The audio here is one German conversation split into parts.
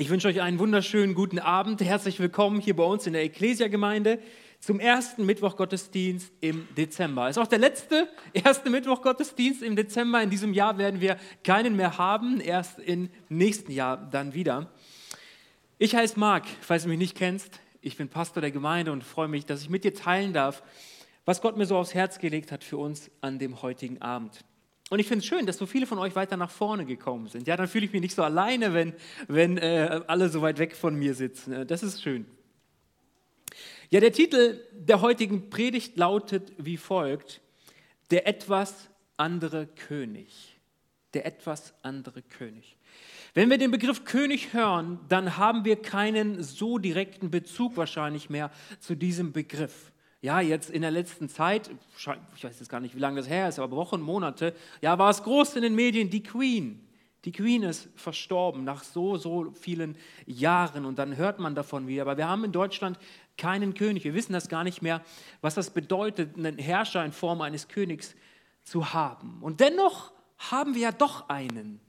Ich wünsche euch einen wunderschönen guten Abend. Herzlich willkommen hier bei uns in der Ecclesia-Gemeinde zum ersten Mittwoch-Gottesdienst im Dezember. Ist auch der letzte erste Mittwoch-Gottesdienst im Dezember. In diesem Jahr werden wir keinen mehr haben, erst im nächsten Jahr dann wieder. Ich heiße Marc, falls du mich nicht kennst. Ich bin Pastor der Gemeinde und freue mich, dass ich mit dir teilen darf, was Gott mir so aufs Herz gelegt hat für uns an dem heutigen Abend. Und ich finde es schön, dass so viele von euch weiter nach vorne gekommen sind. Ja, dann fühle ich mich nicht so alleine, wenn, wenn äh, alle so weit weg von mir sitzen. Äh, das ist schön. Ja, der Titel der heutigen Predigt lautet wie folgt: Der etwas andere König. Der etwas andere König. Wenn wir den Begriff König hören, dann haben wir keinen so direkten Bezug wahrscheinlich mehr zu diesem Begriff ja, jetzt in der letzten Zeit, ich weiß jetzt gar nicht, wie lange das her ist, aber Wochen, Monate, ja, war es groß in den Medien, die Queen. Die Queen ist verstorben nach so, so vielen Jahren und dann hört man davon wieder. Aber wir haben in Deutschland keinen König. Wir wissen das gar nicht mehr, was das bedeutet, einen Herrscher in Form eines Königs zu haben. Und dennoch haben wir ja doch einen.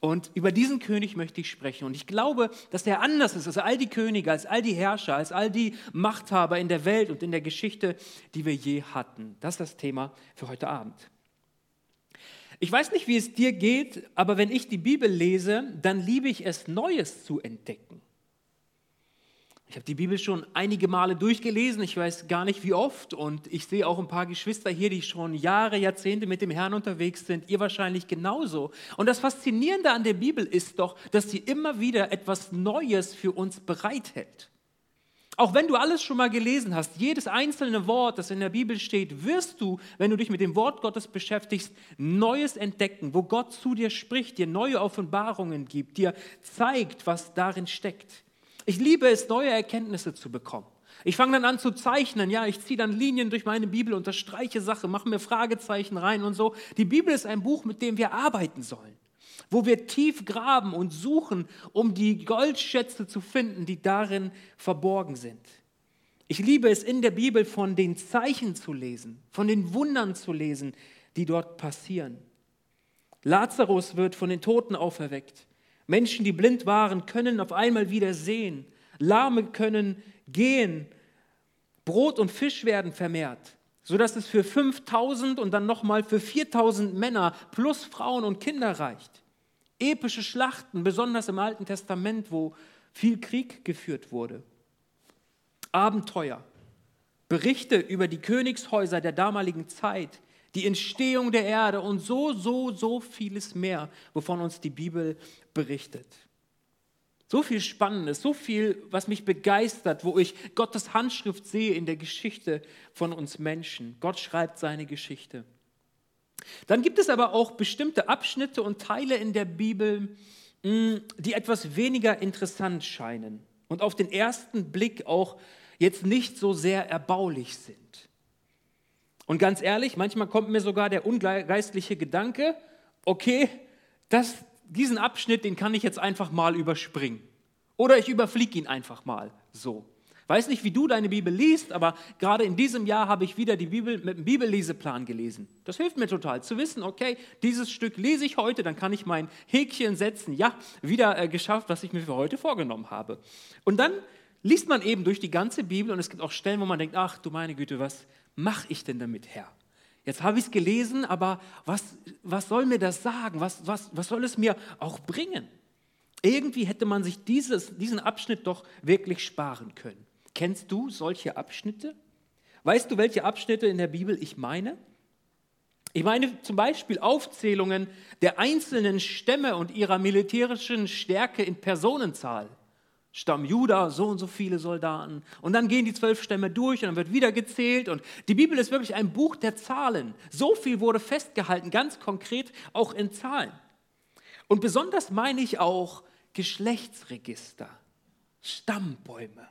Und über diesen König möchte ich sprechen. Und ich glaube, dass er anders ist als all die Könige, als all die Herrscher, als all die Machthaber in der Welt und in der Geschichte, die wir je hatten. Das ist das Thema für heute Abend. Ich weiß nicht, wie es dir geht, aber wenn ich die Bibel lese, dann liebe ich es, Neues zu entdecken. Ich habe die Bibel schon einige Male durchgelesen, ich weiß gar nicht wie oft und ich sehe auch ein paar Geschwister hier, die schon Jahre, Jahrzehnte mit dem Herrn unterwegs sind, ihr wahrscheinlich genauso. Und das Faszinierende an der Bibel ist doch, dass sie immer wieder etwas Neues für uns bereithält. Auch wenn du alles schon mal gelesen hast, jedes einzelne Wort, das in der Bibel steht, wirst du, wenn du dich mit dem Wort Gottes beschäftigst, Neues entdecken, wo Gott zu dir spricht, dir neue Offenbarungen gibt, dir zeigt, was darin steckt. Ich liebe es, neue Erkenntnisse zu bekommen. Ich fange dann an zu zeichnen, ja, ich ziehe dann Linien durch meine Bibel, unterstreiche Sachen, mache mir Fragezeichen rein und so. Die Bibel ist ein Buch, mit dem wir arbeiten sollen, wo wir tief graben und suchen, um die Goldschätze zu finden, die darin verborgen sind. Ich liebe es, in der Bibel von den Zeichen zu lesen, von den Wundern zu lesen, die dort passieren. Lazarus wird von den Toten auferweckt. Menschen, die blind waren, können auf einmal wieder sehen. Lahme können gehen. Brot und Fisch werden vermehrt, sodass es für 5000 und dann nochmal für 4000 Männer plus Frauen und Kinder reicht. Epische Schlachten, besonders im Alten Testament, wo viel Krieg geführt wurde. Abenteuer, Berichte über die Königshäuser der damaligen Zeit, die Entstehung der Erde und so, so, so vieles mehr, wovon uns die Bibel berichtet. So viel Spannendes, so viel, was mich begeistert, wo ich Gottes Handschrift sehe in der Geschichte von uns Menschen. Gott schreibt seine Geschichte. Dann gibt es aber auch bestimmte Abschnitte und Teile in der Bibel, mm, die etwas weniger interessant scheinen und auf den ersten Blick auch jetzt nicht so sehr erbaulich sind. Und ganz ehrlich, manchmal kommt mir sogar der ungeistliche Gedanke, okay, das, diesen Abschnitt, den kann ich jetzt einfach mal überspringen. Oder ich überfliege ihn einfach mal so. Weiß nicht, wie du deine Bibel liest, aber gerade in diesem Jahr habe ich wieder die Bibel mit einem Bibelleseplan gelesen. Das hilft mir total zu wissen, okay, dieses Stück lese ich heute, dann kann ich mein Häkchen setzen. Ja, wieder äh, geschafft, was ich mir für heute vorgenommen habe. Und dann liest man eben durch die ganze Bibel und es gibt auch Stellen, wo man denkt, ach du meine Güte, was, mache ich denn damit, Herr? Jetzt habe ich es gelesen, aber was, was soll mir das sagen? Was, was, was soll es mir auch bringen? Irgendwie hätte man sich dieses, diesen Abschnitt doch wirklich sparen können. Kennst du solche Abschnitte? Weißt du, welche Abschnitte in der Bibel ich meine? Ich meine zum Beispiel Aufzählungen der einzelnen Stämme und ihrer militärischen Stärke in Personenzahl. Stamm Juda, so und so viele Soldaten. Und dann gehen die zwölf Stämme durch und dann wird wieder gezählt. Und die Bibel ist wirklich ein Buch der Zahlen. So viel wurde festgehalten, ganz konkret auch in Zahlen. Und besonders meine ich auch Geschlechtsregister, Stammbäume.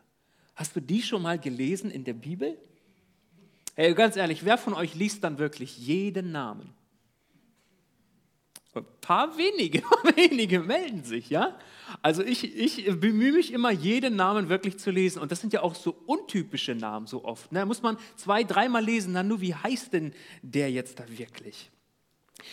Hast du die schon mal gelesen in der Bibel? Hey, ganz ehrlich, wer von euch liest dann wirklich jeden Namen? Ein paar wenige, wenige melden sich, ja? Also ich, ich bemühe mich immer, jeden Namen wirklich zu lesen. Und das sind ja auch so untypische Namen so oft. Ne? Da muss man zwei, dreimal lesen, dann nur, wie heißt denn der jetzt da wirklich?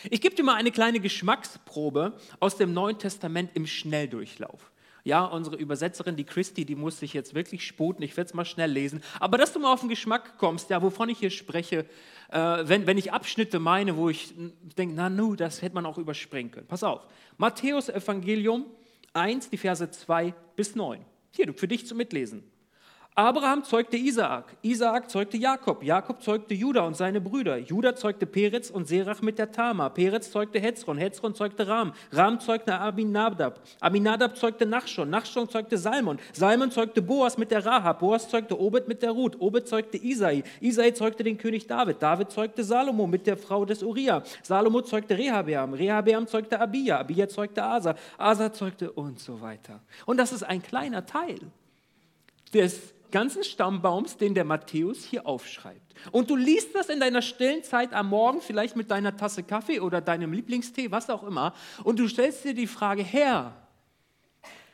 Ich gebe dir mal eine kleine Geschmacksprobe aus dem Neuen Testament im Schnelldurchlauf. Ja, unsere Übersetzerin, die Christi, die muss sich jetzt wirklich sputen. Ich werde es mal schnell lesen. Aber dass du mal auf den Geschmack kommst, ja, wovon ich hier spreche, äh, wenn, wenn ich Abschnitte meine, wo ich denke, na nu, das hätte man auch überspringen können. Pass auf. Matthäus Evangelium 1, die Verse 2 bis 9. Hier, für dich zum Mitlesen. Abraham zeugte Isaak, Isaak zeugte Jakob, Jakob zeugte Juda und seine Brüder, Juda zeugte Peretz und Serach mit der Tama, Peretz zeugte Hezron, Hezron zeugte Ram, Ram zeugte Aminadab, Aminadab zeugte Nachschon, Nachschon zeugte Salmon, Salmon zeugte Boas mit der Rahab, Boas zeugte Obed mit der Ruth, Obed zeugte Isai, Isai zeugte den König David, David zeugte Salomo mit der Frau des Uriah, Salomo zeugte Rehabeam, Rehabeam zeugte Abia, Abia zeugte Asa, Asa zeugte und so weiter. Und das ist ein kleiner Teil des ganzen Stammbaums, den der Matthäus hier aufschreibt. Und du liest das in deiner stillen Zeit am Morgen, vielleicht mit deiner Tasse Kaffee oder deinem Lieblingstee, was auch immer, und du stellst dir die Frage, Herr,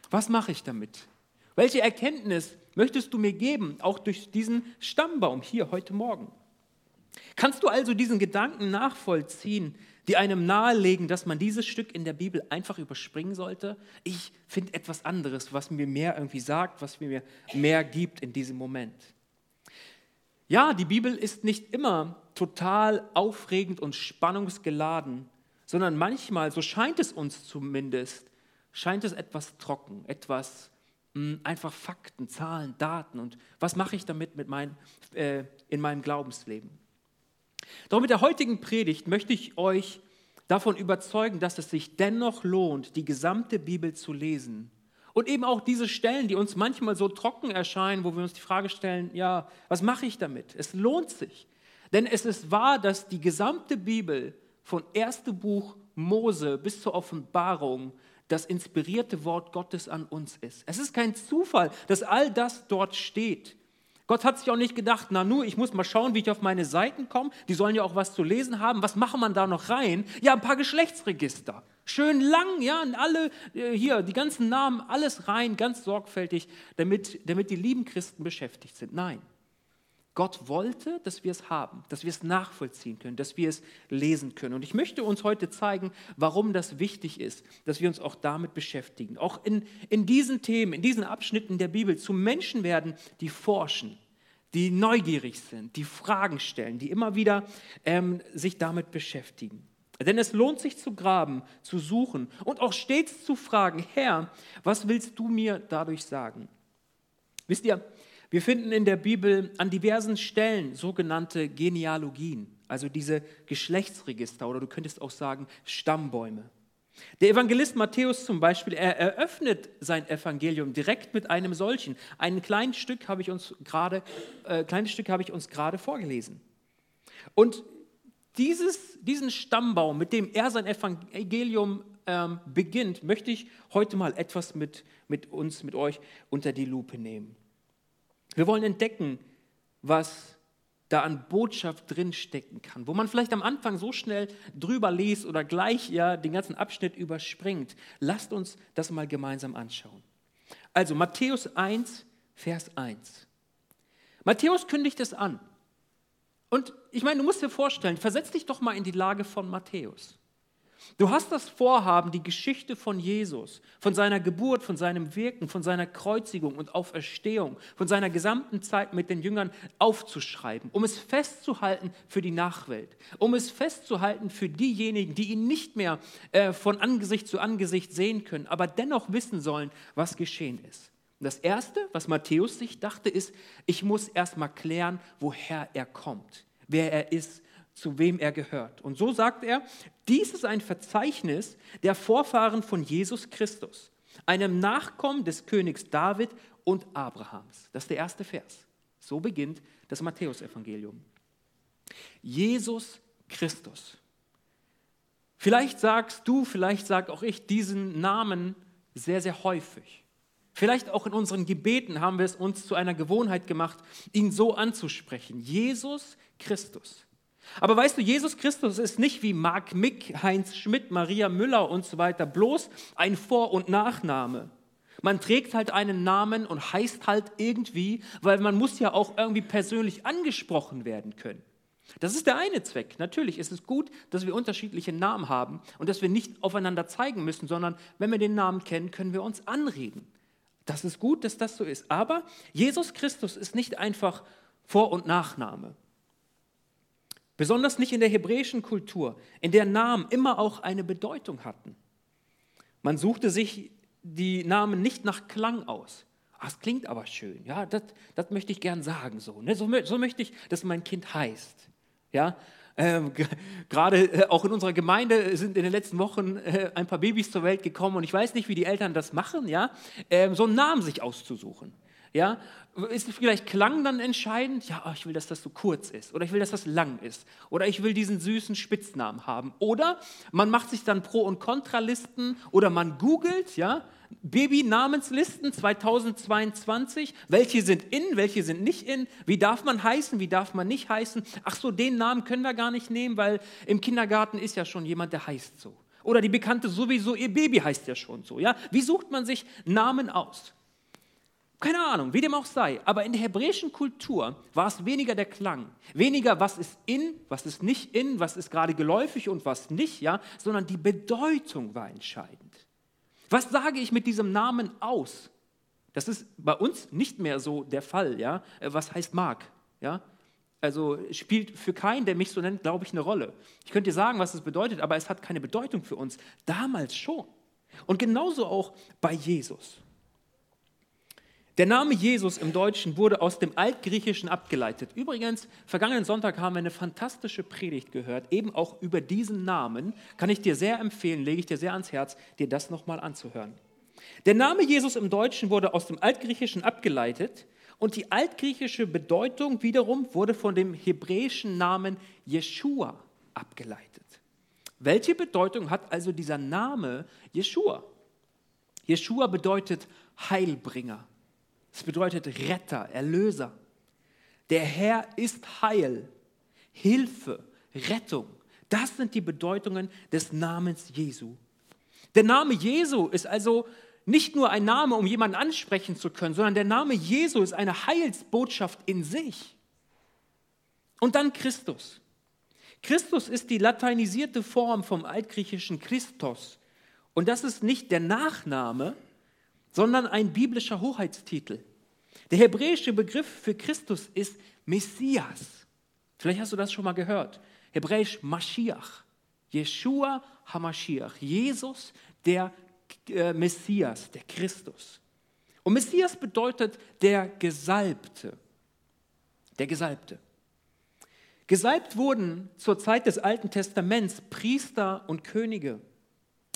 was mache ich damit? Welche Erkenntnis möchtest du mir geben, auch durch diesen Stammbaum hier heute Morgen? Kannst du also diesen Gedanken nachvollziehen, die einem nahelegen, dass man dieses Stück in der Bibel einfach überspringen sollte. Ich finde etwas anderes, was mir mehr irgendwie sagt, was mir mehr gibt in diesem Moment. Ja, die Bibel ist nicht immer total aufregend und spannungsgeladen, sondern manchmal, so scheint es uns zumindest, scheint es etwas trocken, etwas mh, hm, einfach Fakten, Zahlen, Daten und was mache ich damit mit mein, äh, in meinem Glaubensleben. Doch mit der heutigen Predigt möchte ich euch davon überzeugen, dass es sich dennoch lohnt, die gesamte Bibel zu lesen. Und eben auch diese Stellen, die uns manchmal so trocken erscheinen, wo wir uns die Frage stellen, ja, was mache ich damit? Es lohnt sich. Denn es ist wahr, dass die gesamte Bibel von erste Buch Mose bis zur Offenbarung das inspirierte Wort Gottes an uns ist. Es ist kein Zufall, dass all das dort steht. Gott hat sich auch nicht gedacht, na nu, ich muss mal schauen, wie ich auf meine Seiten komme. Die sollen ja auch was zu lesen haben. Was machen man da noch rein? Ja, ein paar Geschlechtsregister. Schön lang, ja, und alle äh, hier, die ganzen Namen, alles rein, ganz sorgfältig, damit, damit die lieben Christen beschäftigt sind. Nein. Gott wollte, dass wir es haben, dass wir es nachvollziehen können, dass wir es lesen können. Und ich möchte uns heute zeigen, warum das wichtig ist, dass wir uns auch damit beschäftigen. Auch in, in diesen Themen, in diesen Abschnitten der Bibel zu Menschen werden, die forschen, die neugierig sind, die Fragen stellen, die immer wieder ähm, sich damit beschäftigen. Denn es lohnt sich zu graben, zu suchen und auch stets zu fragen, Herr, was willst du mir dadurch sagen? Wisst ihr, wir finden in der Bibel an diversen Stellen sogenannte Genealogien, also diese Geschlechtsregister oder du könntest auch sagen Stammbäume. Der Evangelist Matthäus zum Beispiel, er eröffnet sein Evangelium direkt mit einem solchen. Ein kleines Stück habe ich uns gerade, äh, kleines Stück habe ich uns gerade vorgelesen. Und dieses, diesen Stammbaum, mit dem er sein Evangelium ähm, beginnt, möchte ich heute mal etwas mit, mit uns, mit euch unter die Lupe nehmen. Wir wollen entdecken, was da an Botschaft drinstecken kann, wo man vielleicht am Anfang so schnell drüber liest oder gleich ja den ganzen Abschnitt überspringt. Lasst uns das mal gemeinsam anschauen. Also Matthäus 1, Vers 1. Matthäus kündigt es an. Und ich meine, du musst dir vorstellen, versetz dich doch mal in die Lage von Matthäus. Du hast das Vorhaben, die Geschichte von Jesus, von seiner Geburt, von seinem Wirken, von seiner Kreuzigung und Auferstehung, von seiner gesamten Zeit mit den Jüngern aufzuschreiben, um es festzuhalten für die Nachwelt, um es festzuhalten für diejenigen, die ihn nicht mehr äh, von Angesicht zu Angesicht sehen können, aber dennoch wissen sollen, was geschehen ist. Das Erste, was Matthäus sich dachte, ist, ich muss erst mal klären, woher er kommt, wer er ist, zu wem er gehört. Und so sagt er, dies ist ein Verzeichnis der Vorfahren von Jesus Christus, einem Nachkommen des Königs David und Abrahams. Das ist der erste Vers. So beginnt das Matthäusevangelium. Jesus Christus. Vielleicht sagst du, vielleicht sage auch ich diesen Namen sehr, sehr häufig. Vielleicht auch in unseren Gebeten haben wir es uns zu einer Gewohnheit gemacht, ihn so anzusprechen. Jesus Christus. Aber weißt du, Jesus Christus ist nicht wie Mark Mick, Heinz Schmidt, Maria Müller und so weiter, bloß ein Vor- und Nachname. Man trägt halt einen Namen und heißt halt irgendwie, weil man muss ja auch irgendwie persönlich angesprochen werden können. Das ist der eine Zweck. Natürlich ist es gut, dass wir unterschiedliche Namen haben und dass wir nicht aufeinander zeigen müssen, sondern wenn wir den Namen kennen, können wir uns anreden. Das ist gut, dass das so ist. Aber Jesus Christus ist nicht einfach Vor- und Nachname. Besonders nicht in der hebräischen Kultur, in der Namen immer auch eine Bedeutung hatten. Man suchte sich die Namen nicht nach Klang aus. Ah, das klingt aber schön, ja, das, das möchte ich gern sagen so. Ne? So, so möchte ich, dass mein Kind heißt. Ja, ähm, Gerade äh, auch in unserer Gemeinde sind in den letzten Wochen äh, ein paar Babys zur Welt gekommen und ich weiß nicht, wie die Eltern das machen, ja, ähm, so einen Namen sich auszusuchen. Ja, ist vielleicht Klang dann entscheidend? Ja, oh, ich will, dass das so kurz ist oder ich will, dass das lang ist oder ich will diesen süßen Spitznamen haben. Oder man macht sich dann Pro- und Kontralisten oder man googelt, ja, Baby-Namenslisten 2022. Welche sind in, welche sind nicht in? Wie darf man heißen, wie darf man nicht heißen? Ach so, den Namen können wir gar nicht nehmen, weil im Kindergarten ist ja schon jemand, der heißt so. Oder die Bekannte sowieso, ihr Baby heißt ja schon so. Ja? Wie sucht man sich Namen aus? Keine Ahnung, wie dem auch sei. Aber in der hebräischen Kultur war es weniger der Klang, weniger was ist in, was ist nicht in, was ist gerade geläufig und was nicht, ja, sondern die Bedeutung war entscheidend. Was sage ich mit diesem Namen aus? Das ist bei uns nicht mehr so der Fall, ja. Was heißt Mark, ja? Also spielt für keinen, der mich so nennt, glaube ich, eine Rolle. Ich könnte dir sagen, was es bedeutet, aber es hat keine Bedeutung für uns. Damals schon. Und genauso auch bei Jesus. Der Name Jesus im Deutschen wurde aus dem Altgriechischen abgeleitet. Übrigens, vergangenen Sonntag haben wir eine fantastische Predigt gehört, eben auch über diesen Namen. Kann ich dir sehr empfehlen, lege ich dir sehr ans Herz, dir das nochmal anzuhören. Der Name Jesus im Deutschen wurde aus dem Altgriechischen abgeleitet und die altgriechische Bedeutung wiederum wurde von dem hebräischen Namen Jeshua abgeleitet. Welche Bedeutung hat also dieser Name Jeshua? Jeshua bedeutet Heilbringer. Es bedeutet Retter, Erlöser. Der Herr ist Heil, Hilfe, Rettung. Das sind die Bedeutungen des Namens Jesu. Der Name Jesu ist also nicht nur ein Name, um jemanden ansprechen zu können, sondern der Name Jesu ist eine Heilsbotschaft in sich. Und dann Christus. Christus ist die lateinisierte Form vom altgriechischen Christos. Und das ist nicht der Nachname, sondern ein biblischer Hoheitstitel. Der hebräische Begriff für Christus ist Messias. Vielleicht hast du das schon mal gehört. Hebräisch Mashiach. Yeshua HaMashiach. Jesus, der äh, Messias, der Christus. Und Messias bedeutet der Gesalbte. Der Gesalbte. Gesalbt wurden zur Zeit des Alten Testaments Priester und Könige.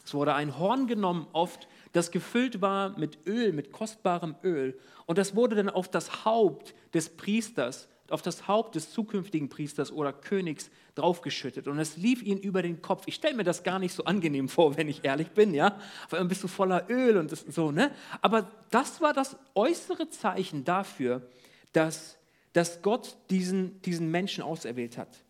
Es wurde ein Horn genommen, oft das gefüllt war mit Öl, mit kostbarem Öl. Und das wurde dann auf das Haupt des Priesters, auf das Haupt des zukünftigen Priesters oder Königs draufgeschüttet. Und es lief ihnen über den Kopf. Ich stelle mir das gar nicht so angenehm vor, wenn ich ehrlich bin, ja. Vor allem bist du voller Öl und so, ne? Aber das war das äußere Zeichen dafür, dass, dass Gott diesen, diesen Menschen auserwählt hat.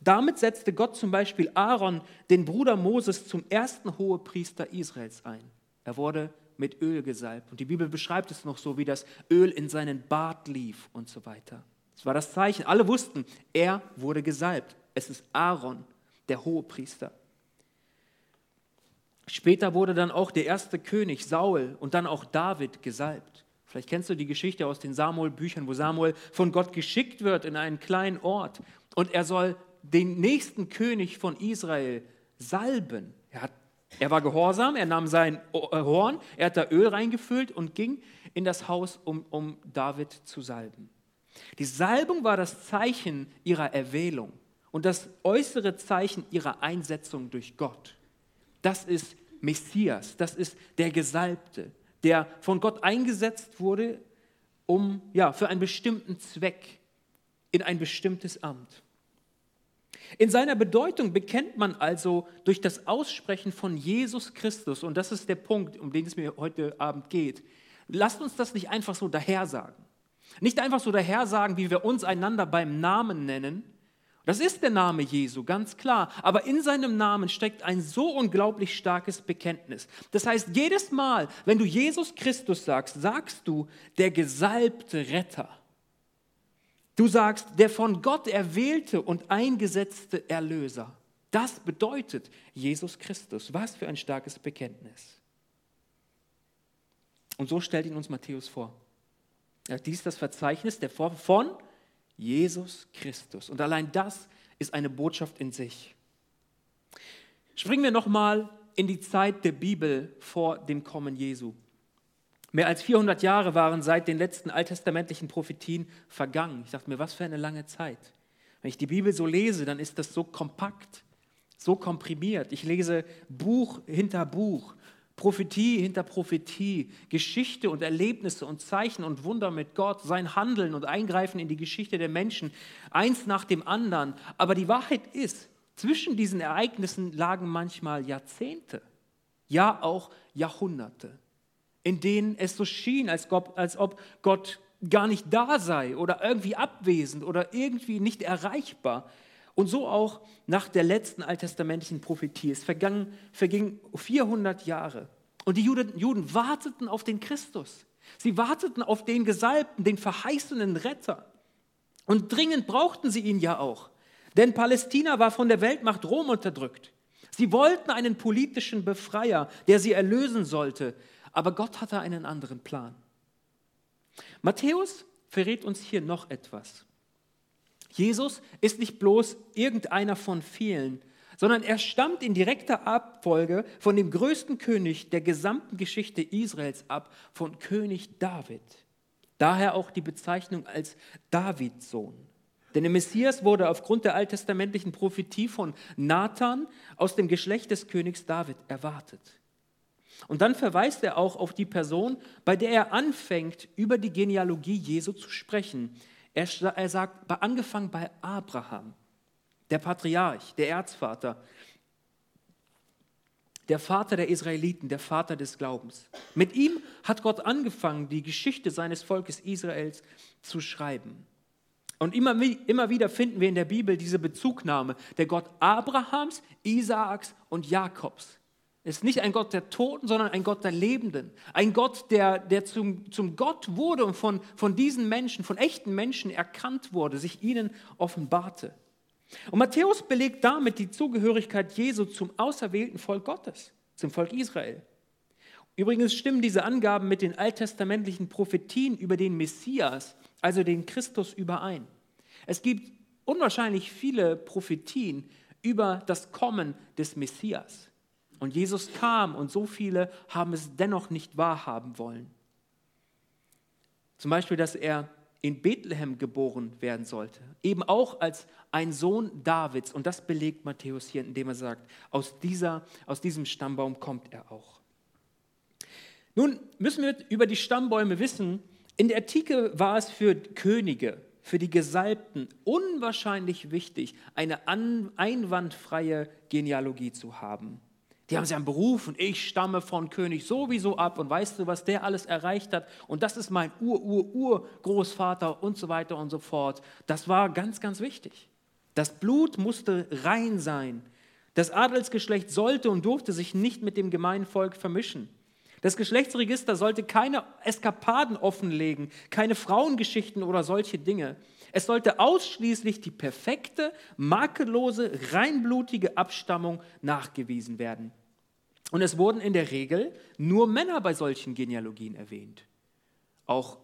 Damit setzte Gott zum Beispiel Aaron, den Bruder Moses, zum ersten Hohepriester Israels ein. Er wurde mit Öl gesalbt. Und die Bibel beschreibt es noch so, wie das Öl in seinen Bart lief und so weiter. Das war das Zeichen. Alle wussten, er wurde gesalbt. Es ist Aaron, der Hohepriester. Später wurde dann auch der erste König Saul und dann auch David gesalbt. Vielleicht kennst du die Geschichte aus den Samuel-Büchern, wo Samuel von Gott geschickt wird in einen kleinen Ort und er soll den nächsten König von Israel salben. Er hat er war gehorsam, er nahm sein äh, Horn, er hat da Öl reingefüllt und ging in das Haus, um, um David zu salben. Die Salbung war das Zeichen ihrer Erwählung und das äußere Zeichen ihrer Einsetzung durch Gott. Das ist Messias, das ist der Gesalbte, der von Gott eingesetzt wurde, um ja, für einen bestimmten Zweck in ein bestimmtes Amt. In seiner Bedeutung bekennt man also durch das Aussprechen von Jesus Christus, und das ist der Punkt, um den es mir heute Abend geht. Lasst uns das nicht einfach so dahersagen. Nicht einfach so dahersagen, wie wir uns einander beim Namen nennen. Das ist der Name Jesu, ganz klar. Aber in seinem Namen steckt ein so unglaublich starkes Bekenntnis. Das heißt, jedes Mal, wenn du Jesus Christus sagst, sagst du der gesalbte Retter. Du sagst, der von Gott erwählte und eingesetzte Erlöser. Das bedeutet Jesus Christus. Was für ein starkes Bekenntnis. Und so stellt ihn uns Matthäus vor. Ja, dies ist das Verzeichnis der Vor von Jesus Christus. Und allein das ist eine Botschaft in sich. Springen wir nochmal in die Zeit der Bibel vor dem Kommen Jesu. Mehr als 400 Jahre waren seit den letzten alttestamentlichen Prophetien vergangen. Ich dachte mir, was für eine lange Zeit. Wenn ich die Bibel so lese, dann ist das so kompakt, so komprimiert. Ich lese Buch hinter Buch, Prophetie hinter Prophetie, Geschichte und Erlebnisse und Zeichen und Wunder mit Gott, sein Handeln und Eingreifen in die Geschichte der Menschen, eins nach dem anderen. Aber die Wahrheit ist, zwischen diesen Ereignissen lagen manchmal Jahrzehnte, ja auch Jahrhunderte in denen es so schien, als ob, als ob Gott gar nicht da sei oder irgendwie abwesend oder irgendwie nicht erreichbar. Und so auch nach der letzten alttestamentlichen Prophetie. Es vergangen, vergingen 400 Jahre. Und die Juden, Juden warteten auf den Christus. Sie warteten auf den Gesalbten, den verheißenen Retter. Und dringend brauchten sie ihn ja auch. Denn Palästina war von der Weltmacht Rom unterdrückt. Sie wollten einen politischen Befreier, der sie erlösen sollte. Aber Gott hatte einen anderen Plan. Matthäus verrät uns hier noch etwas. Jesus ist nicht bloß irgendeiner von vielen, sondern er stammt in direkter Abfolge von dem größten König der gesamten Geschichte Israels ab, von König David. Daher auch die Bezeichnung als Davids Sohn. Denn der Messias wurde aufgrund der alttestamentlichen Prophetie von Nathan aus dem Geschlecht des Königs David erwartet. Und dann verweist er auch auf die Person, bei der er anfängt, über die Genealogie Jesu zu sprechen. Er, er sagt, angefangen bei Abraham, der Patriarch, der Erzvater, der Vater der Israeliten, der Vater des Glaubens. Mit ihm hat Gott angefangen, die Geschichte seines Volkes Israels zu schreiben. Und immer, immer wieder finden wir in der Bibel diese Bezugnahme, der Gott Abrahams, Isaaks und Jakobs ist nicht ein Gott der Toten, sondern ein Gott der Lebenden. Ein Gott, der, der zum, zum Gott wurde und von, von diesen Menschen, von echten Menschen erkannt wurde, sich ihnen offenbarte. Und Matthäus belegt damit die Zugehörigkeit Jesu zum auserwählten Volk Gottes, zum Volk Israel. Übrigens stimmen diese Angaben mit den alttestamentlichen Prophetien über den Messias, also den Christus, überein. Es gibt unwahrscheinlich viele Prophetien über das Kommen des Messias. Und Jesus kam und so viele haben es dennoch nicht wahrhaben wollen. Zum Beispiel, dass er in Bethlehem geboren werden sollte, eben auch als ein Sohn Davids. Und das belegt Matthäus hier, indem er sagt, aus, dieser, aus diesem Stammbaum kommt er auch. Nun müssen wir über die Stammbäume wissen, in der Antike war es für Könige, für die Gesalbten unwahrscheinlich wichtig, eine einwandfreie Genealogie zu haben. Die haben sich einen Beruf und ich stamme von König sowieso ab und weißt du, was der alles erreicht hat und das ist mein Ur-Ur-Ur-Großvater und so weiter und so fort. Das war ganz, ganz wichtig. Das Blut musste rein sein. Das Adelsgeschlecht sollte und durfte sich nicht mit dem gemeinen Volk vermischen. Das Geschlechtsregister sollte keine Eskapaden offenlegen, keine Frauengeschichten oder solche Dinge. Es sollte ausschließlich die perfekte, makellose, reinblutige Abstammung nachgewiesen werden. Und es wurden in der Regel nur Männer bei solchen Genealogien erwähnt. Auch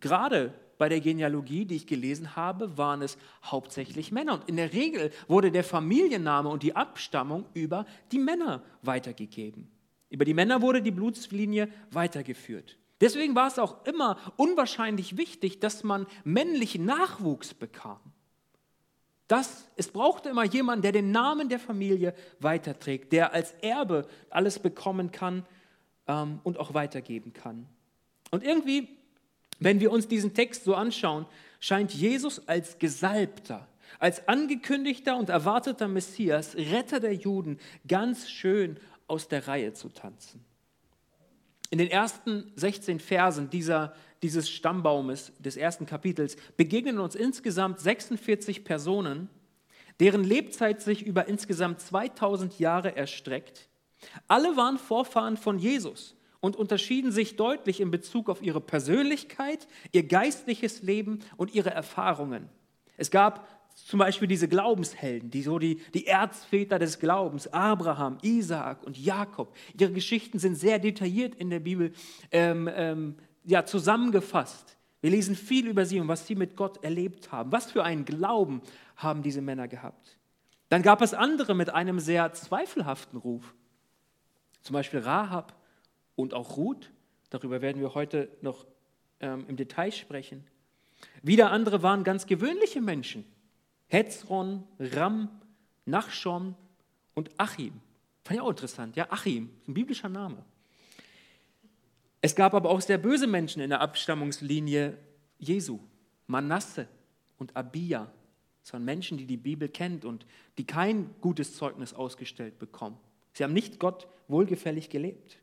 gerade bei der Genealogie, die ich gelesen habe, waren es hauptsächlich Männer. Und in der Regel wurde der Familienname und die Abstammung über die Männer weitergegeben. Über die Männer wurde die Blutslinie weitergeführt. Deswegen war es auch immer unwahrscheinlich wichtig, dass man männlichen Nachwuchs bekam. Das, es brauchte immer jemanden, der den Namen der Familie weiterträgt, der als Erbe alles bekommen kann ähm, und auch weitergeben kann. Und irgendwie, wenn wir uns diesen Text so anschauen, scheint Jesus als Gesalbter, als angekündigter und erwarteter Messias, Retter der Juden, ganz schön aus der Reihe zu tanzen. In den ersten 16 Versen dieser, dieses Stammbaumes des ersten Kapitels begegnen uns insgesamt 46 Personen, deren Lebzeit sich über insgesamt 2000 Jahre erstreckt. Alle waren Vorfahren von Jesus und unterschieden sich deutlich in Bezug auf ihre Persönlichkeit, ihr geistliches Leben und ihre Erfahrungen. Es gab zum Beispiel diese Glaubenshelden, die so die, die Erzväter des Glaubens, Abraham, Isaak und Jakob. Ihre Geschichten sind sehr detailliert in der Bibel ähm, ähm, ja, zusammengefasst. Wir lesen viel über sie und was sie mit Gott erlebt haben. Was für einen Glauben haben diese Männer gehabt? Dann gab es andere mit einem sehr zweifelhaften Ruf. Zum Beispiel Rahab und auch Ruth. Darüber werden wir heute noch ähm, im Detail sprechen. Wieder andere waren ganz gewöhnliche Menschen. Hezron, Ram, Nachschon und Achim. Fand ich auch interessant. Ja, Achim, ein biblischer Name. Es gab aber auch sehr böse Menschen in der Abstammungslinie Jesu. Manasse und Abia. Das waren Menschen, die die Bibel kennt und die kein gutes Zeugnis ausgestellt bekommen. Sie haben nicht Gott wohlgefällig gelebt.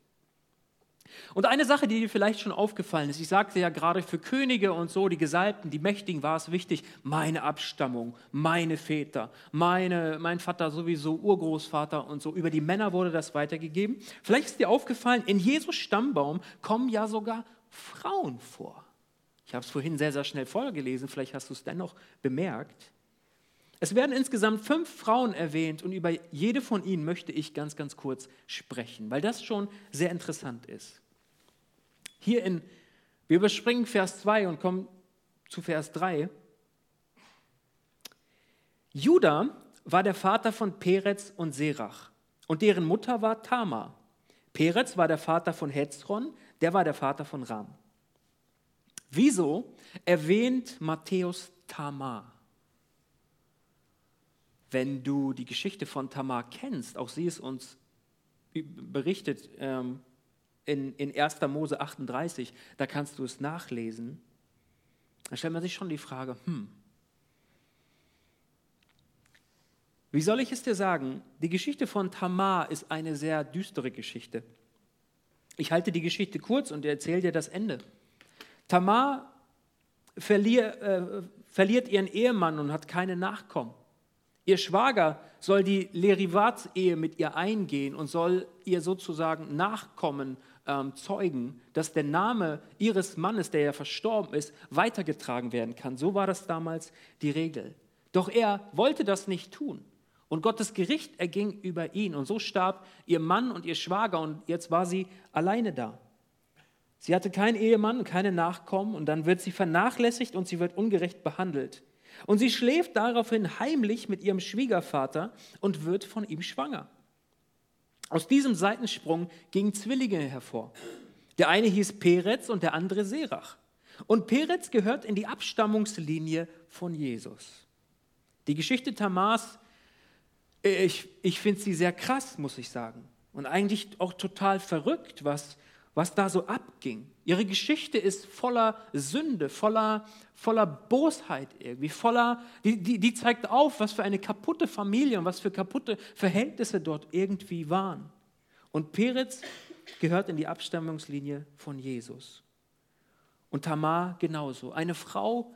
Und eine Sache, die dir vielleicht schon aufgefallen ist, ich sagte ja gerade für Könige und so, die Gesalbten, die Mächtigen, war es wichtig, meine Abstammung, meine Väter, meine, mein Vater sowieso, Urgroßvater und so. Über die Männer wurde das weitergegeben. Vielleicht ist dir aufgefallen, in Jesus Stammbaum kommen ja sogar Frauen vor. Ich habe es vorhin sehr, sehr schnell vorgelesen, vielleicht hast du es dennoch bemerkt. Es werden insgesamt fünf Frauen erwähnt und über jede von ihnen möchte ich ganz, ganz kurz sprechen, weil das schon sehr interessant ist. Hier in, wir überspringen Vers 2 und kommen zu Vers 3. Judah war der Vater von Perez und Serach und deren Mutter war Tamar. Perez war der Vater von Hezron, der war der Vater von Ram. Wieso erwähnt Matthäus Tamar? Wenn du die Geschichte von Tamar kennst, auch sie ist uns berichtet ähm, in, in 1. Mose 38, da kannst du es nachlesen, dann stellt man sich schon die Frage, hm, wie soll ich es dir sagen? Die Geschichte von Tamar ist eine sehr düstere Geschichte. Ich halte die Geschichte kurz und erzähle dir das Ende. Tamar verlier, äh, verliert ihren Ehemann und hat keine Nachkommen. Ihr Schwager soll die Lerivat-Ehe mit ihr eingehen und soll ihr sozusagen Nachkommen ähm, zeugen, dass der Name ihres Mannes, der ja verstorben ist, weitergetragen werden kann. So war das damals die Regel. Doch er wollte das nicht tun. Und Gottes Gericht erging über ihn. Und so starb ihr Mann und ihr Schwager und jetzt war sie alleine da. Sie hatte keinen Ehemann und keine Nachkommen und dann wird sie vernachlässigt und sie wird ungerecht behandelt. Und sie schläft daraufhin heimlich mit ihrem Schwiegervater und wird von ihm schwanger. Aus diesem Seitensprung gingen Zwillinge hervor. Der eine hieß Perez und der andere Serach. Und Perez gehört in die Abstammungslinie von Jesus. Die Geschichte Tamas, äh, ich, ich finde sie sehr krass, muss ich sagen. Und eigentlich auch total verrückt, was, was da so abging. Ihre Geschichte ist voller Sünde, voller, voller Bosheit irgendwie, voller, die, die, die zeigt auf, was für eine kaputte Familie und was für kaputte Verhältnisse dort irgendwie waren. Und Peretz gehört in die Abstammungslinie von Jesus. Und Tamar genauso. Eine Frau,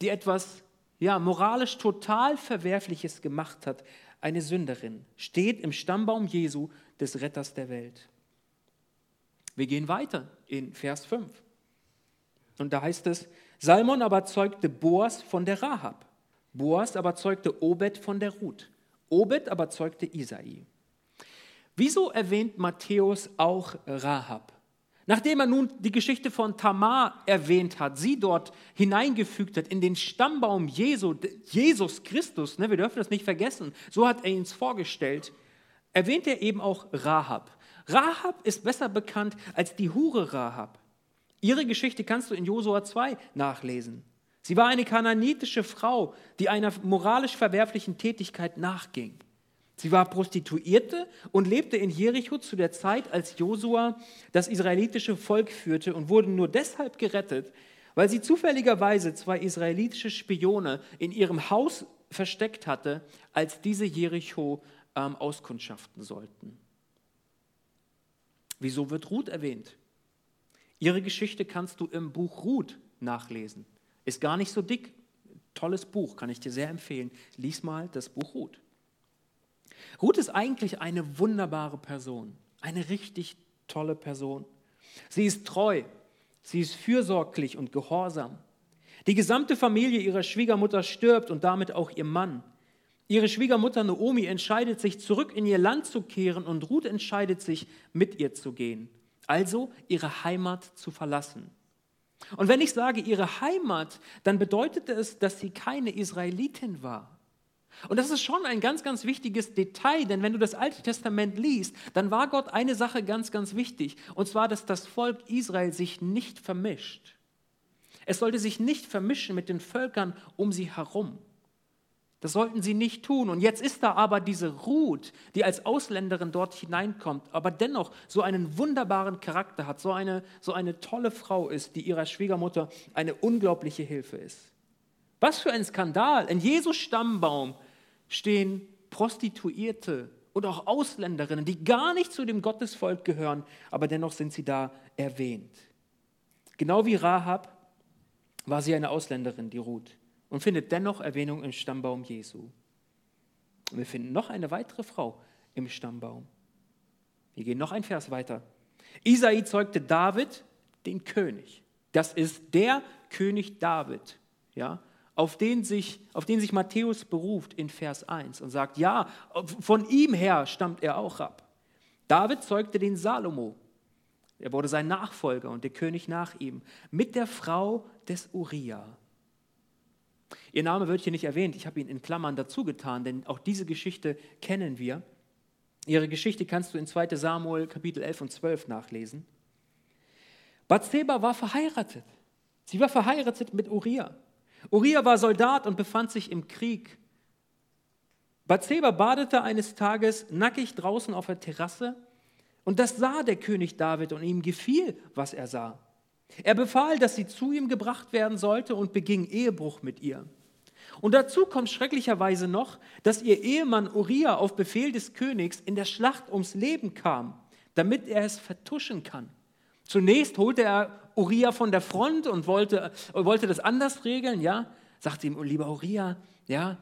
die etwas ja, moralisch total Verwerfliches gemacht hat, eine Sünderin, steht im Stammbaum Jesu, des Retters der Welt. Wir gehen weiter in Vers 5. Und da heißt es, Salmon aber zeugte Boas von der Rahab. Boas aber zeugte Obed von der Ruth. Obed aber zeugte Isai. Wieso erwähnt Matthäus auch Rahab? Nachdem er nun die Geschichte von Tamar erwähnt hat, sie dort hineingefügt hat in den Stammbaum Jesu, Jesus Christus, ne, wir dürfen das nicht vergessen, so hat er ihn vorgestellt, erwähnt er eben auch Rahab. Rahab ist besser bekannt als die Hure Rahab. Ihre Geschichte kannst du in Josua 2 nachlesen. Sie war eine kananitische Frau, die einer moralisch verwerflichen Tätigkeit nachging. Sie war Prostituierte und lebte in Jericho zu der Zeit, als Josua das israelitische Volk führte und wurde nur deshalb gerettet, weil sie zufälligerweise zwei israelitische Spione in ihrem Haus versteckt hatte, als diese Jericho ähm, auskundschaften sollten. Wieso wird Ruth erwähnt? Ihre Geschichte kannst du im Buch Ruth nachlesen. Ist gar nicht so dick. Tolles Buch, kann ich dir sehr empfehlen. Lies mal das Buch Ruth. Ruth ist eigentlich eine wunderbare Person, eine richtig tolle Person. Sie ist treu, sie ist fürsorglich und gehorsam. Die gesamte Familie ihrer Schwiegermutter stirbt und damit auch ihr Mann. Ihre Schwiegermutter Naomi entscheidet sich, zurück in ihr Land zu kehren und Ruth entscheidet sich, mit ihr zu gehen. Also ihre Heimat zu verlassen. Und wenn ich sage ihre Heimat, dann bedeutet es, dass sie keine Israelitin war. Und das ist schon ein ganz, ganz wichtiges Detail, denn wenn du das Alte Testament liest, dann war Gott eine Sache ganz, ganz wichtig, und zwar, dass das Volk Israel sich nicht vermischt. Es sollte sich nicht vermischen mit den Völkern um sie herum. Das sollten sie nicht tun. Und jetzt ist da aber diese Ruth, die als Ausländerin dort hineinkommt, aber dennoch so einen wunderbaren Charakter hat, so eine, so eine tolle Frau ist, die ihrer Schwiegermutter eine unglaubliche Hilfe ist. Was für ein Skandal. In Jesus Stammbaum stehen Prostituierte und auch Ausländerinnen, die gar nicht zu dem Gottesvolk gehören, aber dennoch sind sie da erwähnt. Genau wie Rahab war sie eine Ausländerin, die Ruth und findet dennoch Erwähnung im Stammbaum Jesu. Und wir finden noch eine weitere Frau im Stammbaum. Wir gehen noch ein Vers weiter. Isai zeugte David, den König. Das ist der König David, ja, auf den, sich, auf den sich Matthäus beruft in Vers 1 und sagt, ja, von ihm her stammt er auch ab. David zeugte den Salomo. Er wurde sein Nachfolger und der König nach ihm mit der Frau des Uriah. Ihr Name wird hier nicht erwähnt, ich habe ihn in Klammern dazu getan, denn auch diese Geschichte kennen wir. Ihre Geschichte kannst du in 2 Samuel Kapitel 11 und 12 nachlesen. Bathseba war verheiratet. Sie war verheiratet mit Uriah. Uriah war Soldat und befand sich im Krieg. Bathseba badete eines Tages nackig draußen auf der Terrasse und das sah der König David und ihm gefiel, was er sah. Er befahl, dass sie zu ihm gebracht werden sollte und beging Ehebruch mit ihr. Und dazu kommt schrecklicherweise noch, dass ihr Ehemann Uriah auf Befehl des Königs in der Schlacht ums Leben kam, damit er es vertuschen kann. Zunächst holte er Uriah von der Front und wollte, wollte das anders regeln, ja. Sagte ihm, lieber Uriah, ja,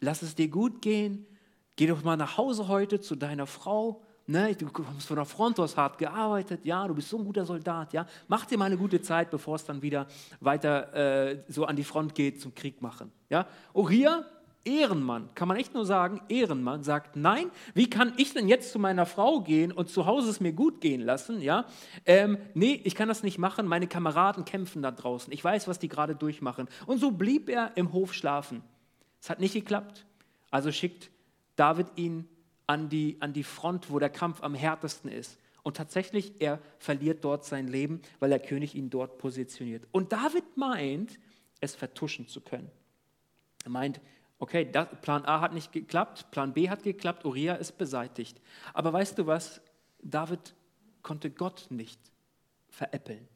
lass es dir gut gehen, geh doch mal nach Hause heute zu deiner Frau Ne, du kommst von der Front, du hast hart gearbeitet, ja, du bist so ein guter Soldat, ja. Mach dir mal eine gute Zeit, bevor es dann wieder weiter äh, so an die Front geht zum Krieg machen. Ja. Uriah, Ehrenmann, kann man echt nur sagen, Ehrenmann, sagt, nein, wie kann ich denn jetzt zu meiner Frau gehen und zu Hause es mir gut gehen lassen? Ja? Ähm, nee, ich kann das nicht machen, meine Kameraden kämpfen da draußen, ich weiß, was die gerade durchmachen. Und so blieb er im Hof schlafen. Es hat nicht geklappt, also schickt David ihn an die, an die Front, wo der Kampf am härtesten ist. Und tatsächlich, er verliert dort sein Leben, weil der König ihn dort positioniert. Und David meint, es vertuschen zu können. Er meint, okay, das, Plan A hat nicht geklappt, Plan B hat geklappt, Uriah ist beseitigt. Aber weißt du was? David konnte Gott nicht veräppeln.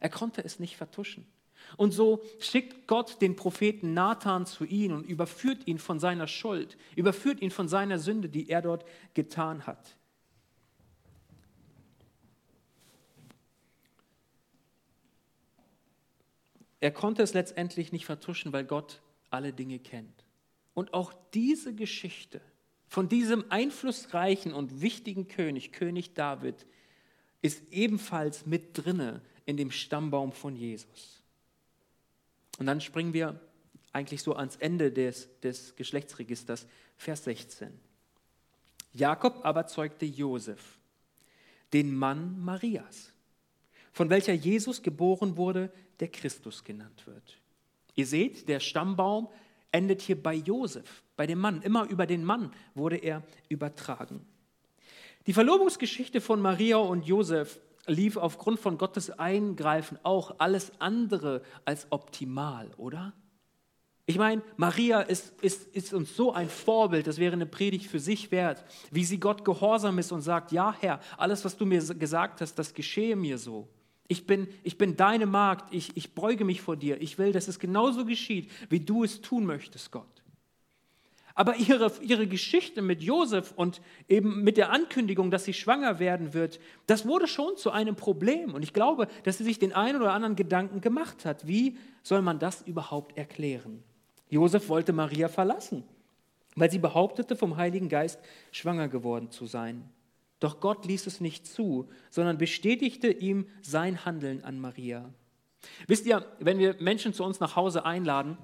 Er konnte es nicht vertuschen. Und so schickt Gott den Propheten Nathan zu ihm und überführt ihn von seiner Schuld, überführt ihn von seiner Sünde, die er dort getan hat. Er konnte es letztendlich nicht vertuschen, weil Gott alle Dinge kennt. Und auch diese Geschichte von diesem einflussreichen und wichtigen König, König David, ist ebenfalls mit drinne in dem Stammbaum von Jesus. Und dann springen wir eigentlich so ans Ende des, des Geschlechtsregisters, Vers 16. Jakob aber zeugte Josef, den Mann Marias, von welcher Jesus geboren wurde, der Christus genannt wird. Ihr seht, der Stammbaum endet hier bei Josef, bei dem Mann. Immer über den Mann wurde er übertragen. Die Verlobungsgeschichte von Maria und Josef lief aufgrund von Gottes Eingreifen auch alles andere als optimal, oder? Ich meine, Maria ist, ist, ist uns so ein Vorbild, das wäre eine Predigt für sich wert, wie sie Gott gehorsam ist und sagt, ja Herr, alles, was du mir gesagt hast, das geschehe mir so. Ich bin, ich bin deine Magd, ich, ich beuge mich vor dir, ich will, dass es genauso geschieht, wie du es tun möchtest, Gott. Aber ihre, ihre Geschichte mit Josef und eben mit der Ankündigung, dass sie schwanger werden wird, das wurde schon zu einem Problem. Und ich glaube, dass sie sich den einen oder anderen Gedanken gemacht hat. Wie soll man das überhaupt erklären? Josef wollte Maria verlassen, weil sie behauptete, vom Heiligen Geist schwanger geworden zu sein. Doch Gott ließ es nicht zu, sondern bestätigte ihm sein Handeln an Maria. Wisst ihr, wenn wir Menschen zu uns nach Hause einladen,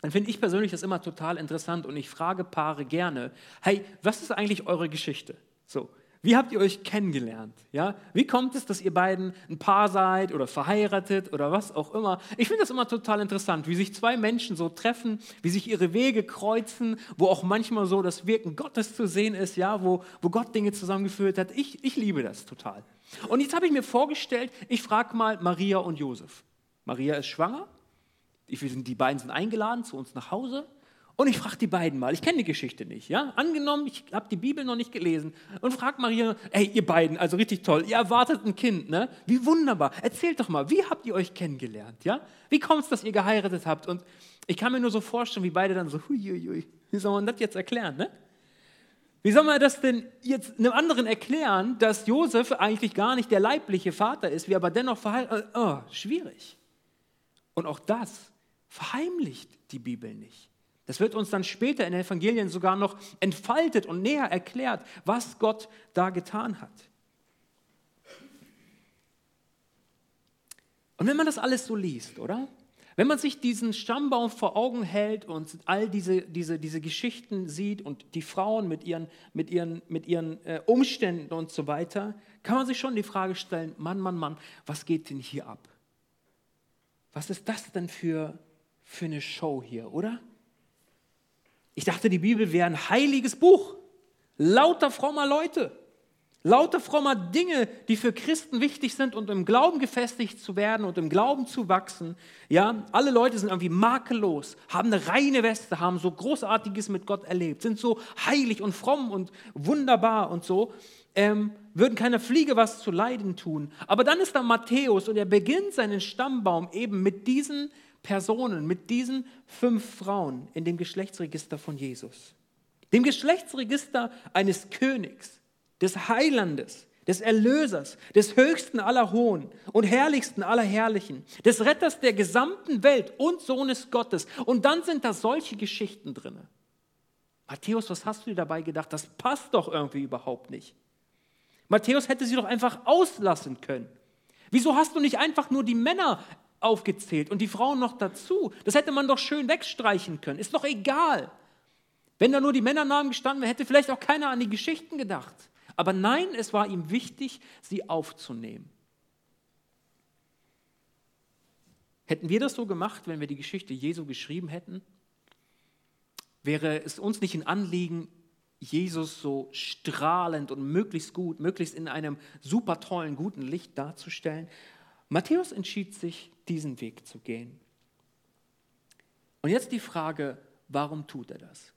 dann finde ich persönlich das immer total interessant und ich frage Paare gerne, hey, was ist eigentlich eure Geschichte? So, wie habt ihr euch kennengelernt? Ja? Wie kommt es, dass ihr beiden ein Paar seid oder verheiratet oder was auch immer? Ich finde das immer total interessant, wie sich zwei Menschen so treffen, wie sich ihre Wege kreuzen, wo auch manchmal so das Wirken Gottes zu sehen ist, ja? wo, wo Gott Dinge zusammengeführt hat. Ich, ich liebe das total. Und jetzt habe ich mir vorgestellt, ich frage mal Maria und Josef. Maria ist schwanger, die beiden sind eingeladen zu uns nach Hause. Und ich frage die beiden mal, ich kenne die Geschichte nicht, ja? Angenommen, ich habe die Bibel noch nicht gelesen und frage Maria, ey, ihr beiden, also richtig toll, ihr erwartet ein Kind, ne? Wie wunderbar. Erzählt doch mal, wie habt ihr euch kennengelernt, ja? Wie kommt es, dass ihr geheiratet habt? Und ich kann mir nur so vorstellen, wie beide dann so, huiuiui, wie soll man das jetzt erklären, ne? Wie soll man das denn jetzt einem anderen erklären, dass Josef eigentlich gar nicht der leibliche Vater ist, wie aber dennoch verheiratet? Oh, schwierig. Und auch das verheimlicht die Bibel nicht. Das wird uns dann später in den Evangelien sogar noch entfaltet und näher erklärt, was Gott da getan hat. Und wenn man das alles so liest, oder? Wenn man sich diesen Stammbaum vor Augen hält und all diese, diese, diese Geschichten sieht und die Frauen mit ihren, mit ihren, mit ihren äh, Umständen und so weiter, kann man sich schon die Frage stellen, Mann, Mann, Mann, was geht denn hier ab? Was ist das denn für, für eine Show hier, oder? Ich dachte, die Bibel wäre ein heiliges Buch. Lauter frommer Leute. Lauter frommer Dinge, die für Christen wichtig sind und im Glauben gefestigt zu werden und im Glauben zu wachsen. Ja, alle Leute sind irgendwie makellos, haben eine reine Weste, haben so Großartiges mit Gott erlebt, sind so heilig und fromm und wunderbar und so, ähm, würden keiner Fliege was zu leiden tun. Aber dann ist da Matthäus und er beginnt seinen Stammbaum eben mit diesen Personen, mit diesen fünf Frauen in dem Geschlechtsregister von Jesus. Dem Geschlechtsregister eines Königs, des Heilandes, des Erlösers, des höchsten aller Hohen und herrlichsten aller Herrlichen, des Retters der gesamten Welt und Sohnes Gottes. Und dann sind da solche Geschichten drin. Matthäus, was hast du dir dabei gedacht? Das passt doch irgendwie überhaupt nicht. Matthäus hätte sie doch einfach auslassen können. Wieso hast du nicht einfach nur die Männer aufgezählt und die Frauen noch dazu. Das hätte man doch schön wegstreichen können. Ist doch egal. Wenn da nur die Männernamen gestanden wären, hätte vielleicht auch keiner an die Geschichten gedacht. Aber nein, es war ihm wichtig, sie aufzunehmen. Hätten wir das so gemacht, wenn wir die Geschichte Jesu geschrieben hätten? Wäre es uns nicht ein Anliegen, Jesus so strahlend und möglichst gut, möglichst in einem super tollen, guten Licht darzustellen? Matthäus entschied sich, diesen Weg zu gehen. Und jetzt die Frage, warum tut er das?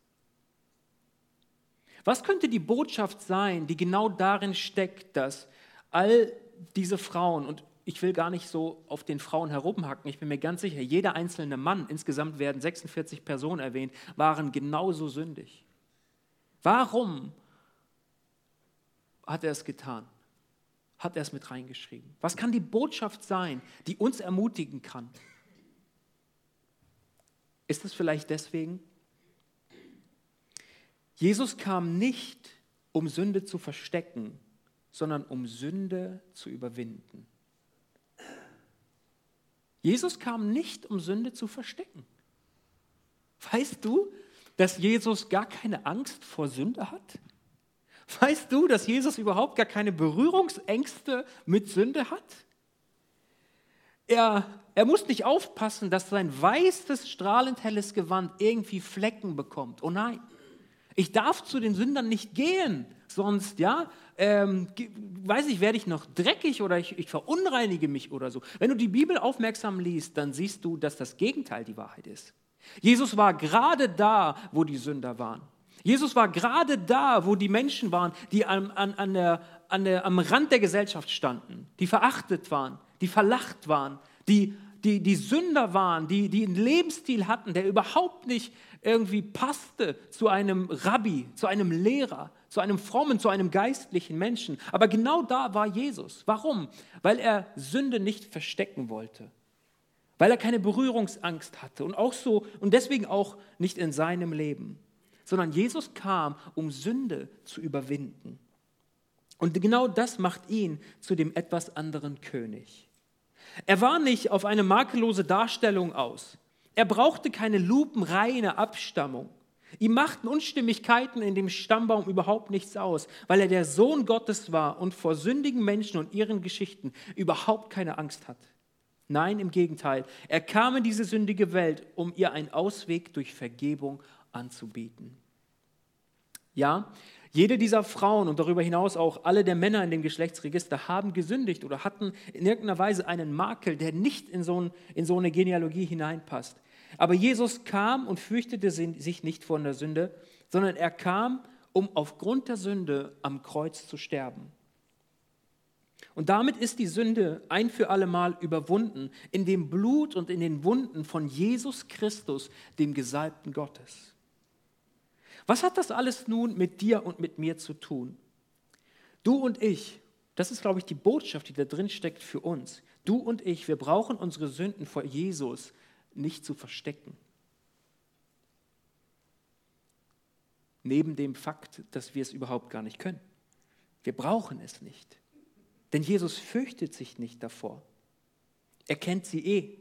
Was könnte die Botschaft sein, die genau darin steckt, dass all diese Frauen, und ich will gar nicht so auf den Frauen herumhacken, ich bin mir ganz sicher, jeder einzelne Mann, insgesamt werden 46 Personen erwähnt, waren genauso sündig. Warum hat er es getan? Hat er es mit reingeschrieben. Was kann die Botschaft sein, die uns ermutigen kann? Ist es vielleicht deswegen? Jesus kam nicht, um Sünde zu verstecken, sondern um Sünde zu überwinden. Jesus kam nicht, um Sünde zu verstecken. Weißt du, dass Jesus gar keine Angst vor Sünde hat? Weißt du, dass Jesus überhaupt gar keine Berührungsängste mit Sünde hat? Er, er muss nicht aufpassen, dass sein weißes, strahlend helles Gewand irgendwie Flecken bekommt. Oh nein, ich darf zu den Sündern nicht gehen, sonst, ja, ähm, weiß ich, werde ich noch dreckig oder ich, ich verunreinige mich oder so. Wenn du die Bibel aufmerksam liest, dann siehst du, dass das Gegenteil die Wahrheit ist. Jesus war gerade da, wo die Sünder waren. Jesus war gerade da, wo die Menschen waren, die an, an, an der, an der, am Rand der Gesellschaft standen, die verachtet waren, die verlacht waren, die, die, die Sünder waren, die, die einen Lebensstil hatten, der überhaupt nicht irgendwie passte zu einem Rabbi, zu einem Lehrer, zu einem frommen, zu einem geistlichen Menschen. Aber genau da war Jesus. Warum? Weil er Sünde nicht verstecken wollte. Weil er keine Berührungsangst hatte und auch so und deswegen auch nicht in seinem Leben sondern Jesus kam, um Sünde zu überwinden. Und genau das macht ihn zu dem etwas anderen König. Er war nicht auf eine makellose Darstellung aus. Er brauchte keine lupenreine Abstammung. Ihm machten Unstimmigkeiten in dem Stammbaum überhaupt nichts aus, weil er der Sohn Gottes war und vor sündigen Menschen und ihren Geschichten überhaupt keine Angst hat. Nein, im Gegenteil, er kam in diese sündige Welt, um ihr einen Ausweg durch Vergebung anzubieten. Ja, jede dieser Frauen und darüber hinaus auch alle der Männer in dem Geschlechtsregister haben gesündigt oder hatten in irgendeiner Weise einen Makel, der nicht in so, ein, in so eine Genealogie hineinpasst. Aber Jesus kam und fürchtete sich nicht vor der Sünde, sondern er kam, um aufgrund der Sünde am Kreuz zu sterben. Und damit ist die Sünde ein für allemal überwunden in dem Blut und in den Wunden von Jesus Christus, dem Gesalbten Gottes. Was hat das alles nun mit dir und mit mir zu tun? Du und ich, das ist, glaube ich, die Botschaft, die da drin steckt für uns. Du und ich, wir brauchen unsere Sünden vor Jesus nicht zu verstecken. Neben dem Fakt, dass wir es überhaupt gar nicht können. Wir brauchen es nicht. Denn Jesus fürchtet sich nicht davor. Er kennt sie eh.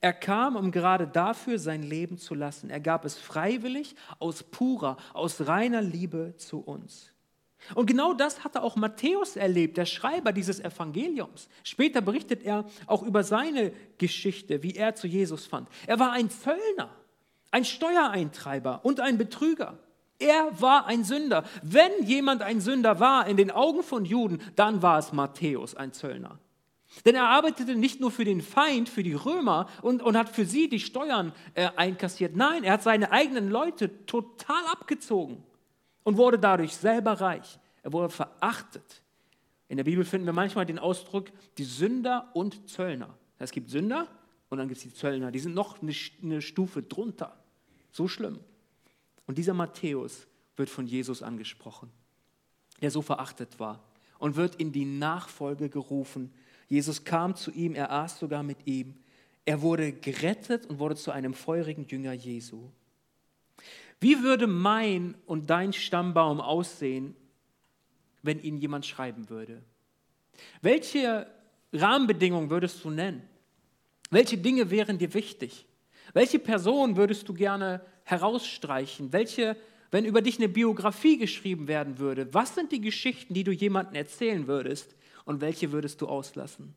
Er kam, um gerade dafür sein Leben zu lassen. Er gab es freiwillig, aus purer, aus reiner Liebe zu uns. Und genau das hatte auch Matthäus erlebt, der Schreiber dieses Evangeliums. Später berichtet er auch über seine Geschichte, wie er zu Jesus fand. Er war ein Zöllner, ein Steuereintreiber und ein Betrüger. Er war ein Sünder. Wenn jemand ein Sünder war in den Augen von Juden, dann war es Matthäus, ein Zöllner. Denn er arbeitete nicht nur für den Feind, für die Römer und, und hat für sie die Steuern äh, einkassiert. Nein, er hat seine eigenen Leute total abgezogen und wurde dadurch selber reich. Er wurde verachtet. In der Bibel finden wir manchmal den Ausdruck die Sünder und Zöllner. Es gibt Sünder und dann gibt es die Zöllner. Die sind noch eine, eine Stufe drunter. So schlimm. Und dieser Matthäus wird von Jesus angesprochen, der so verachtet war und wird in die Nachfolge gerufen Jesus kam zu ihm, er aß sogar mit ihm. Er wurde gerettet und wurde zu einem feurigen Jünger Jesu. Wie würde mein und dein Stammbaum aussehen, wenn ihn jemand schreiben würde? Welche Rahmenbedingungen würdest du nennen? Welche Dinge wären dir wichtig? Welche Person würdest du gerne herausstreichen? Welche, wenn über dich eine Biografie geschrieben werden würde, was sind die Geschichten, die du jemandem erzählen würdest, und welche würdest du auslassen?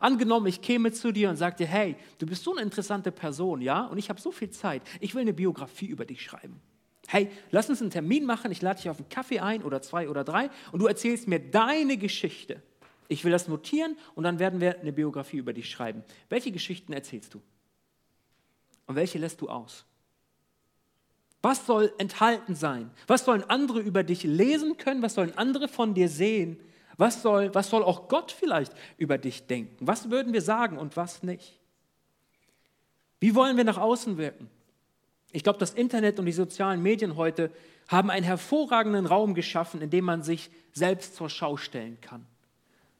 Angenommen, ich käme zu dir und sagte, hey, du bist so eine interessante Person, ja, und ich habe so viel Zeit, ich will eine Biografie über dich schreiben. Hey, lass uns einen Termin machen, ich lade dich auf einen Kaffee ein oder zwei oder drei und du erzählst mir deine Geschichte. Ich will das notieren und dann werden wir eine Biografie über dich schreiben. Welche Geschichten erzählst du? Und welche lässt du aus? Was soll enthalten sein? Was sollen andere über dich lesen können? Was sollen andere von dir sehen? Was soll, was soll auch Gott vielleicht über dich denken? Was würden wir sagen und was nicht? Wie wollen wir nach außen wirken? Ich glaube, das Internet und die sozialen Medien heute haben einen hervorragenden Raum geschaffen, in dem man sich selbst zur Schau stellen kann.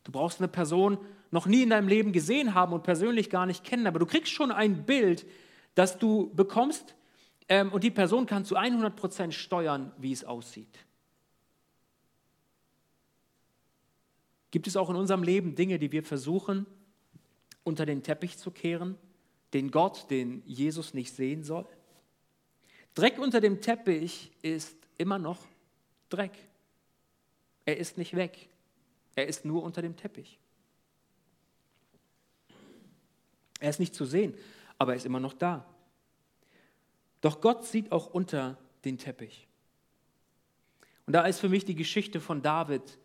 Du brauchst eine Person noch nie in deinem Leben gesehen haben und persönlich gar nicht kennen, aber du kriegst schon ein Bild, das du bekommst ähm, und die Person kann zu 100 Prozent steuern, wie es aussieht. Gibt es auch in unserem Leben Dinge, die wir versuchen unter den Teppich zu kehren, den Gott, den Jesus nicht sehen soll? Dreck unter dem Teppich ist immer noch Dreck. Er ist nicht weg. Er ist nur unter dem Teppich. Er ist nicht zu sehen, aber er ist immer noch da. Doch Gott sieht auch unter den Teppich. Und da ist für mich die Geschichte von David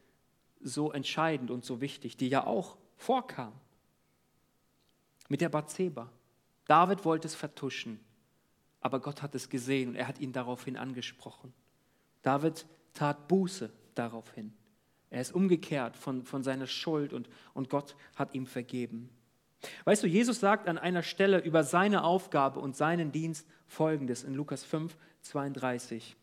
so entscheidend und so wichtig, die ja auch vorkam. Mit der Bathseba. David wollte es vertuschen, aber Gott hat es gesehen und er hat ihn daraufhin angesprochen. David tat Buße daraufhin. Er ist umgekehrt von, von seiner Schuld und, und Gott hat ihm vergeben. Weißt du, Jesus sagt an einer Stelle über seine Aufgabe und seinen Dienst folgendes in Lukas 5, 32.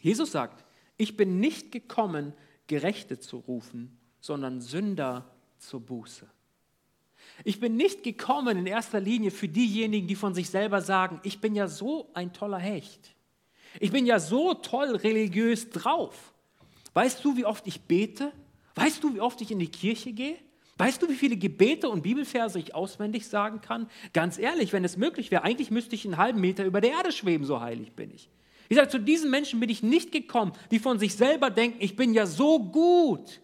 Jesus sagt, ich bin nicht gekommen, Gerechte zu rufen, sondern Sünder zur Buße. Ich bin nicht gekommen in erster Linie für diejenigen, die von sich selber sagen, ich bin ja so ein toller Hecht. Ich bin ja so toll religiös drauf. Weißt du, wie oft ich bete? Weißt du, wie oft ich in die Kirche gehe? Weißt du, wie viele Gebete und Bibelverse ich auswendig sagen kann? Ganz ehrlich, wenn es möglich wäre, eigentlich müsste ich einen halben Meter über der Erde schweben, so heilig bin ich. Ich sage, zu diesen Menschen bin ich nicht gekommen, die von sich selber denken, ich bin ja so gut.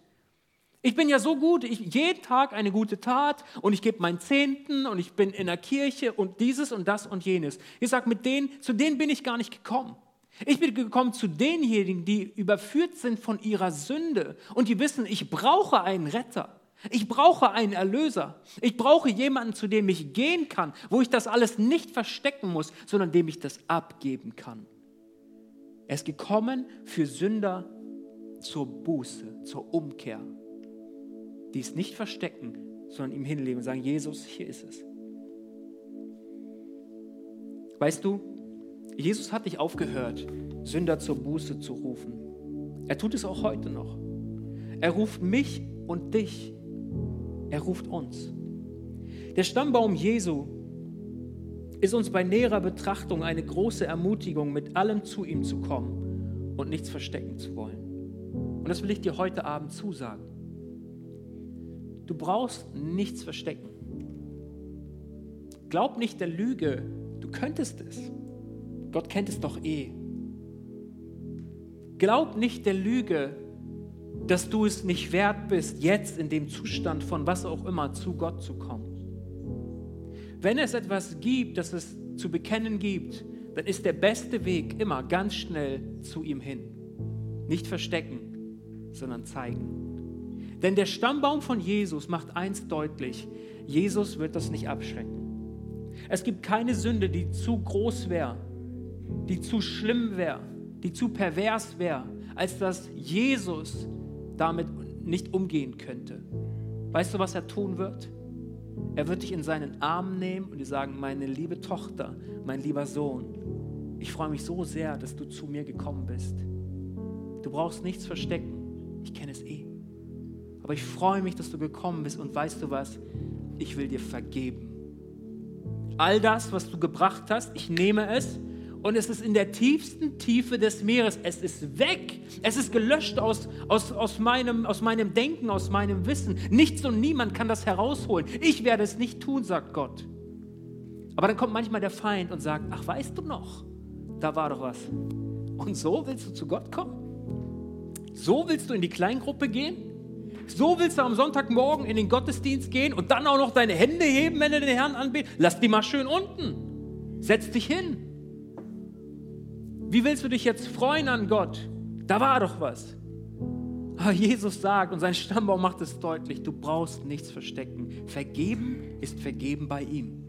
Ich bin ja so gut, ich jeden Tag eine gute Tat und ich gebe meinen Zehnten und ich bin in der Kirche und dieses und das und jenes. Ich sage, mit denen, zu denen bin ich gar nicht gekommen. Ich bin gekommen zu denjenigen, die überführt sind von ihrer Sünde und die wissen, ich brauche einen Retter. Ich brauche einen Erlöser. Ich brauche jemanden, zu dem ich gehen kann, wo ich das alles nicht verstecken muss, sondern dem ich das abgeben kann. Er ist gekommen für Sünder zur Buße, zur Umkehr. Die es nicht verstecken, sondern ihm hinlegen und sagen, Jesus, hier ist es. Weißt du, Jesus hat nicht aufgehört, Sünder zur Buße zu rufen. Er tut es auch heute noch. Er ruft mich und dich. Er ruft uns. Der Stammbaum Jesu ist uns bei näherer Betrachtung eine große Ermutigung, mit allem zu ihm zu kommen und nichts verstecken zu wollen. Und das will ich dir heute Abend zusagen. Du brauchst nichts verstecken. Glaub nicht der Lüge, du könntest es. Gott kennt es doch eh. Glaub nicht der Lüge, dass du es nicht wert bist, jetzt in dem Zustand von was auch immer zu Gott zu kommen. Wenn es etwas gibt, das es zu bekennen gibt, dann ist der beste Weg immer ganz schnell zu ihm hin. Nicht verstecken, sondern zeigen. Denn der Stammbaum von Jesus macht eins deutlich, Jesus wird das nicht abschrecken. Es gibt keine Sünde, die zu groß wäre, die zu schlimm wäre, die zu pervers wäre, als dass Jesus damit nicht umgehen könnte. Weißt du, was er tun wird? Er wird dich in seinen Arm nehmen und dir sagen, meine liebe Tochter, mein lieber Sohn, ich freue mich so sehr, dass du zu mir gekommen bist. Du brauchst nichts verstecken. Ich kenne es eh. Aber ich freue mich, dass du gekommen bist und weißt du was? Ich will dir vergeben. All das, was du gebracht hast, ich nehme es und es ist in der tiefsten Tiefe des Meeres. Es ist weg. Es ist gelöscht aus, aus, aus, meinem, aus meinem Denken, aus meinem Wissen. Nichts und niemand kann das herausholen. Ich werde es nicht tun, sagt Gott. Aber dann kommt manchmal der Feind und sagt, ach weißt du noch, da war doch was. Und so willst du zu Gott kommen? So willst du in die Kleingruppe gehen? So willst du am Sonntagmorgen in den Gottesdienst gehen und dann auch noch deine Hände heben, wenn du den Herrn anbetest? Lass die mal schön unten. Setz dich hin. Wie willst du dich jetzt freuen an Gott? Da war doch was. Aber Jesus sagt und sein Stammbaum macht es deutlich, du brauchst nichts verstecken. Vergeben ist vergeben bei ihm.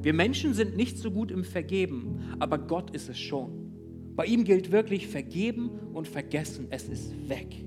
Wir Menschen sind nicht so gut im Vergeben, aber Gott ist es schon. Bei ihm gilt wirklich vergeben und vergessen. Es ist weg.